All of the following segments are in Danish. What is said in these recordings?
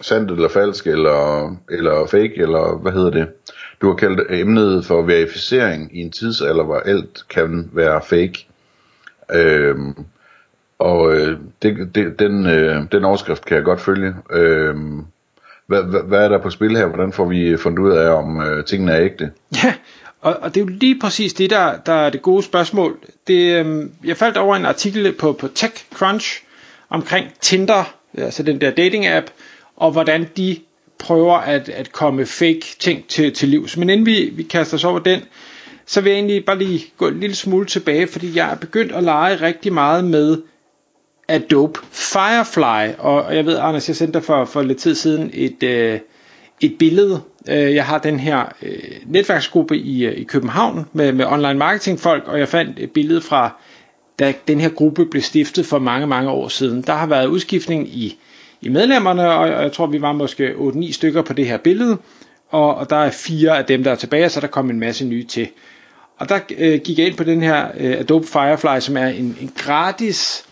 sandt eller falsk, eller, eller fake, eller hvad hedder det? Du har kaldt emnet for verificering i en tidsalder, hvor alt kan være fake. Øhm, og øh, det, det, den, øh, den overskrift kan jeg godt følge. Øhm, hvad, hvad, hvad er der på spil her? Hvordan får vi fundet ud af, om øh, tingene er ægte? Ja, og, og det er jo lige præcis det, der, der er det gode spørgsmål. Det, øh, jeg faldt over en artikel på, på TechCrunch omkring Tinder, altså den der dating app, og hvordan de prøver at, at komme fake ting til, til livs. Men inden vi, vi kaster os over den, så vil jeg egentlig bare lige gå en lille smule tilbage, fordi jeg er begyndt at lege rigtig meget med Adobe Firefly, og jeg ved, Anders, jeg sendte dig for, for lidt tid siden et, øh, et billede. Øh, jeg har den her øh, netværksgruppe i, øh, i København med, med online marketing folk, og jeg fandt et billede fra, da den her gruppe blev stiftet for mange, mange år siden. Der har været udskiftning i i medlemmerne, og jeg tror, vi var måske 8-9 stykker på det her billede, og, og der er fire af dem, der er tilbage, så der kom en masse nye til. Og der øh, gik jeg ind på den her øh, Adobe Firefly, som er en, en gratis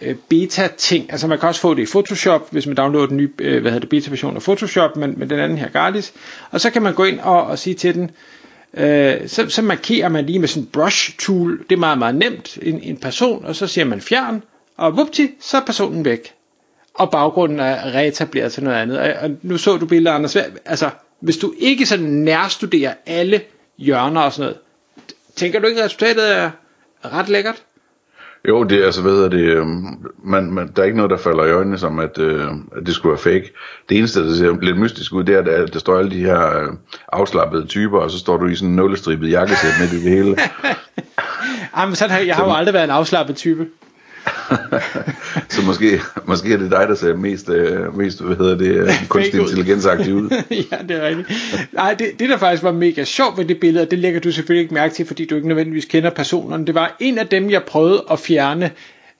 øh, beta-ting. Altså man kan også få det i Photoshop, hvis man downloader den nye øh, hvad hedder det, beta-version af Photoshop, men, men den anden her gratis. Og så kan man gå ind og, og sige til den, øh, så, så markerer man lige med sådan en brush-tool, det er meget, meget nemt, en, en person, og så siger man fjern, og vupti, så er personen væk og baggrunden er reetableret til noget andet. Og nu så du billeder, Anders. Altså, hvis du ikke sådan nærstuderer alle hjørner og sådan noget, tænker du ikke, at resultatet er ret lækkert? Jo, det er altså, hvad hedder det, øhm, man, man, der er ikke noget, der falder i øjnene som, at, øh, at det skulle være fake. Det eneste, der ser lidt mystisk ud, det er, at der står alle de her øh, afslappede typer, og så står du i sådan en nullestribet jakkesæt med det hele. Jamen, sådan, jeg har jo aldrig været en afslappet type. så måske, måske er det dig, der ser mest, uh, mest hvad hedder det, uh, kunstig intelligensagtig ud. ja, det er rigtigt. Nej, det, det der faktisk var mega sjovt ved det billede, det lægger du selvfølgelig ikke mærke til, fordi du ikke nødvendigvis kender personerne. Det var en af dem, jeg prøvede at fjerne,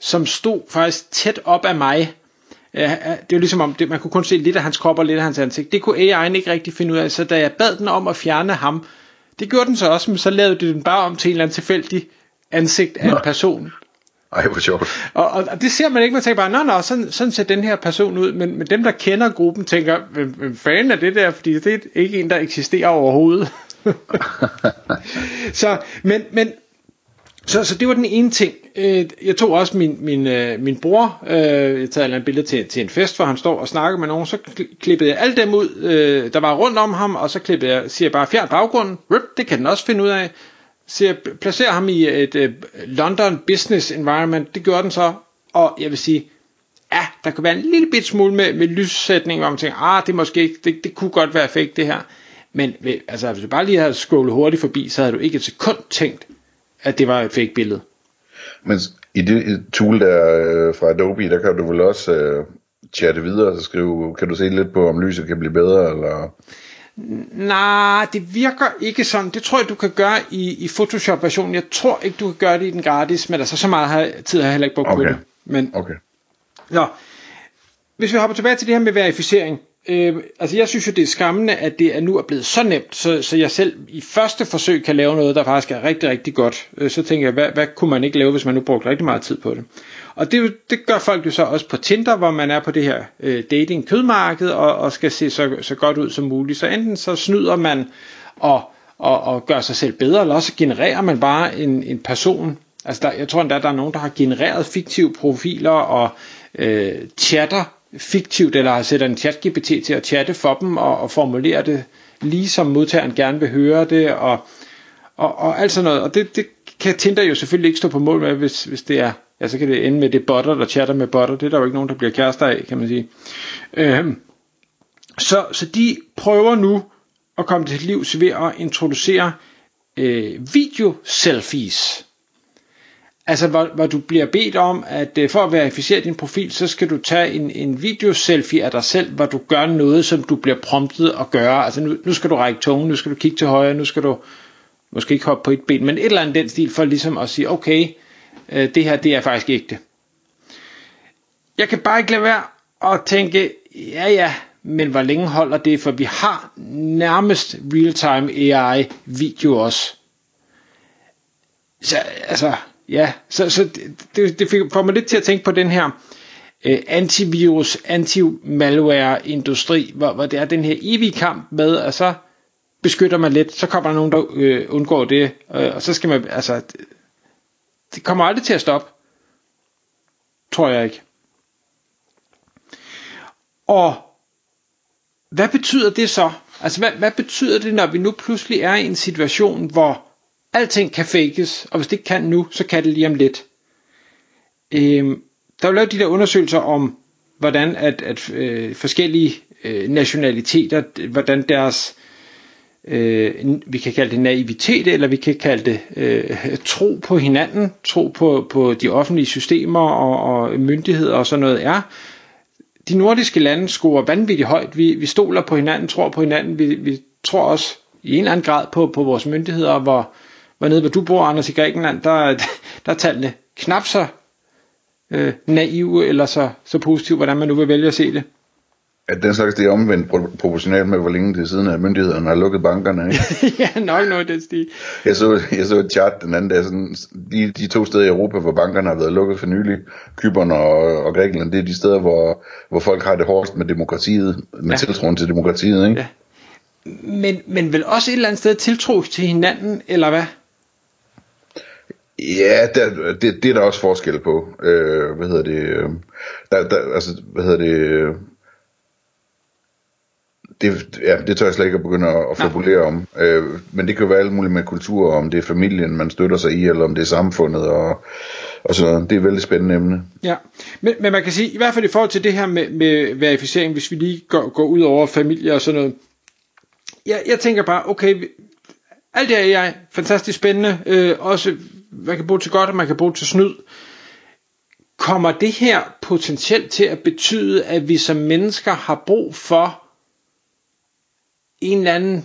som stod faktisk tæt op af mig. Det er jo ligesom om, det, man kunne kun se lidt af hans krop og lidt af hans ansigt. Det kunne AI'en ikke rigtig finde ud af, så da jeg bad den om at fjerne ham, det gjorde den så også, men så lavede den bare om til en eller anden tilfældig ansigt af en person. Ej, hvor sjovt. Og, og, og det ser man ikke, man tænker bare, nå, nå, sådan, sådan ser den her person ud, men, men dem, der kender gruppen, tænker, hvem, hvem fanden er det der, fordi det er ikke en, der eksisterer overhovedet. så, men, men, så, så det var den ene ting. Øh, jeg tog også min, min, øh, min bror, øh, jeg tager et billede til, til en fest, hvor han står og snakker med nogen, så klippede jeg alle dem ud, der var rundt om ham, og så klippede jeg, siger jeg bare, fjern baggrunden, Rip, det kan den også finde ud af, så jeg placerer ham i et uh, London business environment. Det gjorde den så. Og jeg vil sige, ja, der kan være en lille bit smule med, med lyssætning, hvor man tænker, ah, det måske ikke, det, det kunne godt være fake det her. Men altså, hvis du bare lige havde scrollet hurtigt forbi, så havde du ikke et sekund tænkt, at det var et fake billede. Men i det tool der øh, fra Adobe, der kan du vel også øh, chatte videre og skrive, kan du se lidt på, om lyset kan blive bedre, eller... Nej, det virker ikke sådan. Det tror jeg, du kan gøre i, i Photoshop-versionen. Jeg tror ikke, du kan gøre det i den gratis, men altså så meget har, tid har jeg heller ikke brugt okay. på det. Men, okay. Nå, hvis vi hopper tilbage til det her med verificering. Øh, altså jeg synes jo, det er skammende, at det er nu er blevet så nemt, så, så jeg selv i første forsøg kan lave noget, der faktisk er rigtig, rigtig godt. Øh, så tænker jeg, hvad, hvad kunne man ikke lave, hvis man nu brugte rigtig meget tid på det? Og det, det gør folk jo så også på Tinder, hvor man er på det her øh, dating-kødmarked og, og skal se så, så godt ud som muligt. Så enten så snyder man og, og, og gør sig selv bedre, eller også genererer man bare en, en person. Altså der, jeg tror endda, der er nogen, der har genereret fiktive profiler og øh, chatter fiktivt, eller har en chat-GPT til at chatte for dem og, og formulere det lige som modtageren gerne vil høre det, og, og, og alt sådan noget. Og det, det kan Tinder jo selvfølgelig ikke stå på mål med, hvis, hvis det er ja, så kan det ende med det botter, der chatter med botter. Det er der jo ikke nogen, der bliver kærester af, kan man sige. Øhm, så, så de prøver nu at komme til livs ved at introducere øh, video-selfies. Altså, hvor, hvor du bliver bedt om, at øh, for at verificere din profil, så skal du tage en, en videoselfie af dig selv, hvor du gør noget, som du bliver promptet at gøre. Altså, nu, nu skal du række tungen, nu skal du kigge til højre, nu skal du måske ikke hoppe på et ben, men et eller andet den stil, for ligesom at sige, okay, øh, det her, det er faktisk ægte. Jeg kan bare ikke lade være at tænke, ja ja, men hvor længe holder det, for vi har nærmest real-time AI video også. Så, altså, ja, så, så det, det får mig lidt til at tænke på den her øh, antivirus, anti-malware industri, hvor, hvor det er den her evige kamp med, at så beskytter man lidt, så kommer der nogen, der øh, undgår det, øh, og så skal man, altså, det, det kommer aldrig til at stoppe. Tror jeg ikke. Og hvad betyder det så? Altså, hvad, hvad betyder det, når vi nu pludselig er i en situation, hvor alting kan fakes, og hvis det ikke kan nu, så kan det lige om lidt. Øhm, der er jo lavet de der undersøgelser om, hvordan at, at øh, forskellige øh, nationaliteter, hvordan deres, øh, vi kan kalde det naivitet, eller vi kan kalde det øh, tro på hinanden, tro på, på de offentlige systemer og, og myndigheder og sådan noget er. De nordiske lande scorer vanvittigt højt. Vi, vi stoler på hinanden, tror på hinanden. Vi, vi tror også i en eller anden grad på, på vores myndigheder, hvor, hvor nede hvor du bor, Anders, i Grækenland, der, der er tallene knap så øh, naive eller så, så positive, hvordan man nu vil vælge at se det. At den slags det er omvendt proportionalt med, hvor længe det siden, at myndighederne har lukket bankerne. Ikke? ja, nok noget den stil. Jeg så, jeg så et chart den anden dag, sådan, de, de to steder i Europa, hvor bankerne har været lukket for nylig, Kyberne og, og Grækenland, det er de steder, hvor, hvor folk har det hårdest med demokratiet, med ja. tiltroen til demokratiet. Ikke? Ja. Men, men vel også et eller andet sted tiltro til hinanden, eller hvad? Ja, der, det, det er der også forskel på. Øh, hvad hedder det? Øh, der, der, altså, hvad hedder det? Det, ja, det tør jeg slet ikke at begynde at, at fabulere om. Øh, men det kan jo være alt muligt med kultur, om det er familien, man støtter sig i, eller om det er samfundet, og, og så Det er et vældig spændende emne. Ja, men, men man kan sige, i hvert fald i forhold til det her med, med verificering, hvis vi lige går, går ud over familie og sådan noget. Jeg, jeg tænker bare, okay, alt det er jeg fantastisk spændende, øh, også man kan bruge til godt, og man kan bruge til snyd. Kommer det her potentielt til at betyde, at vi som mennesker har brug for en eller anden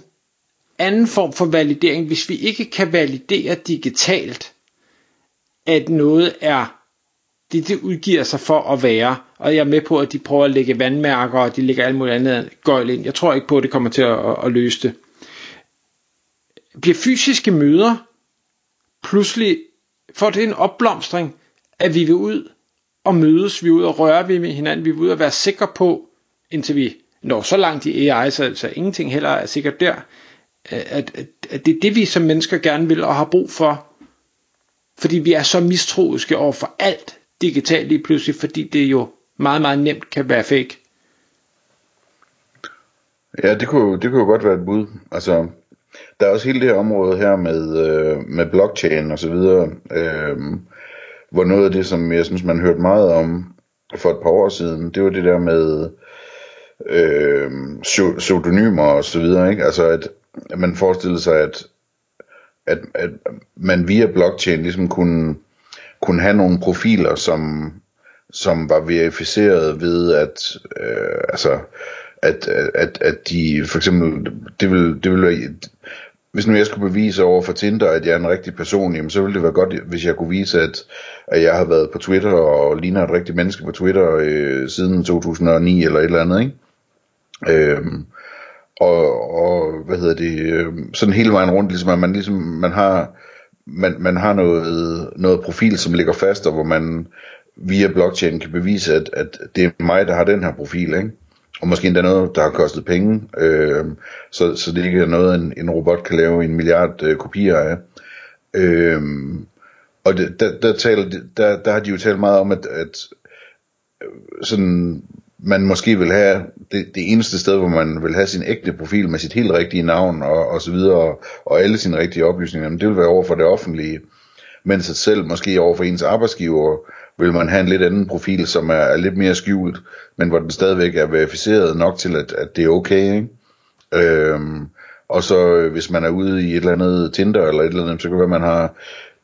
anden form for validering, hvis vi ikke kan validere digitalt, at noget er det, det udgiver sig for at være. Og jeg er med på, at de prøver at lægge vandmærker, og de lægger alt muligt andet gøjl ind. Jeg tror ikke på, at det kommer til at, at, at løse det. Bliver fysiske møder pludselig får det en opblomstring, at vi vil ud og mødes, vi vil ud og røre med hinanden, vi vil ud og være sikre på, indtil vi når så langt i AI, så, så ingenting heller er sikkert der, øh, at, at, at det er det, vi som mennesker gerne vil og har brug for, fordi vi er så mistroiske over for alt digitalt lige pludselig, fordi det jo meget, meget nemt kan være fake. Ja, det kunne, det kunne jo godt være et bud. Altså, der er også hele det her område her med, øh, med blockchain og så videre, øh, hvor noget af det, som jeg synes, man hørte meget om for et par år siden, det var det der med øh, pseudonymer og så videre, ikke? Altså at, at man forestillede sig, at, at, at man via blockchain ligesom kunne, kunne have nogle profiler, som, som var verificeret ved at, øh, altså, at, at, at de for eksempel, det vil, det vil være, hvis nu jeg skulle bevise over for Tinder, at jeg er en rigtig person, jamen så ville det være godt, hvis jeg kunne vise, at, at jeg har været på Twitter og ligner et rigtigt menneske på Twitter øh, siden 2009 eller et eller andet, ikke? Øhm, og, og hvad hedder det, øh, sådan hele vejen rundt, ligesom at man ligesom, man har, man, man har noget, noget profil, som ligger fast, og hvor man via blockchain kan bevise, at, at det er mig, der har den her profil, ikke? Og måske endda noget, der har kostet penge, øh, så, så det ikke er noget, en, en robot kan lave en milliard øh, kopier af. Øh, og det, der, der, taler, der, der har de jo talt meget om, at, at øh, sådan, man måske vil have det, det eneste sted, hvor man vil have sin ægte profil med sit helt rigtige navn og, og så videre, og, og alle sine rigtige oplysninger, men det vil være over for det offentlige, mens at selv måske over for ens arbejdsgiver vil man have en lidt anden profil, som er, er lidt mere skjult, men hvor den stadigvæk er verificeret nok til, at, at det er okay. Ikke? Øhm, og så øh, hvis man er ude i et eller andet Tinder eller et eller andet, så kan det være, at man har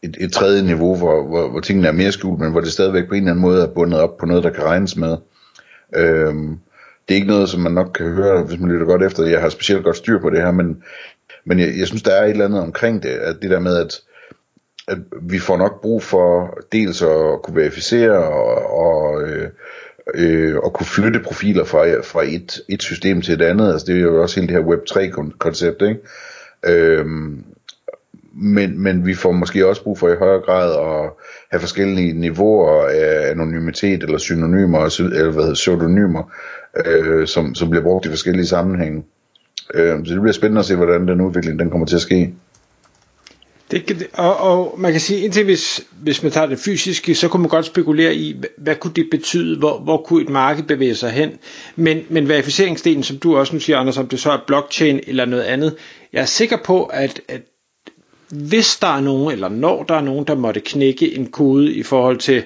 et, et tredje niveau, hvor, hvor, hvor tingene er mere skjult, men hvor det stadigvæk på en eller anden måde er bundet op på noget, der kan regnes med. Øhm, det er ikke noget, som man nok kan høre, hvis man lytter godt efter. Jeg har specielt godt styr på det her, men, men jeg, jeg synes, der er et eller andet omkring det, at det der med, at, at vi får nok brug for dels at kunne verificere og, og øh, øh, at kunne flytte profiler fra, fra et, et system til et andet. Altså det er jo også hele det her Web3-koncept, ikke? Øhm, men, men vi får måske også brug for i højere grad at have forskellige niveauer af anonymitet eller synonymer, eller hvad hedder, pseudonymer, øh, som, som bliver brugt i forskellige sammenhænge. Øh, så det bliver spændende at se, hvordan den udvikling den kommer til at ske. Det, og, og man kan sige, indtil hvis, hvis man tager det fysiske, så kunne man godt spekulere i, hvad, hvad kunne det betyde, hvor, hvor kunne et marked bevæge sig hen. Men, men verificeringsdelen, som du også nu siger, Anders, om det så er blockchain eller noget andet, jeg er sikker på, at, at hvis der er nogen, eller når der er nogen, der måtte knække en kode i forhold til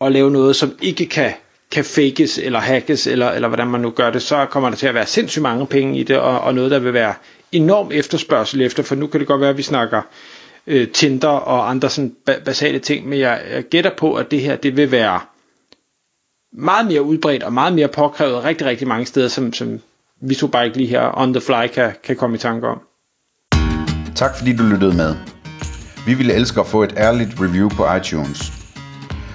at lave noget, som ikke kan, kan fakes eller hackes, eller, eller hvordan man nu gør det, så kommer der til at være sindssygt mange penge i det, og, og noget, der vil være enorm efterspørgsel efter, for nu kan det godt være, at vi snakker øh, Tinder og andre sådan basale ting, men jeg, jeg gætter på, at det her, det vil være meget mere udbredt og meget mere påkrævet rigtig, rigtig mange steder, som, som vi så bare ikke lige her on the fly kan, kan komme i tanke om. Tak fordi du lyttede med. Vi ville elske at få et ærligt review på iTunes.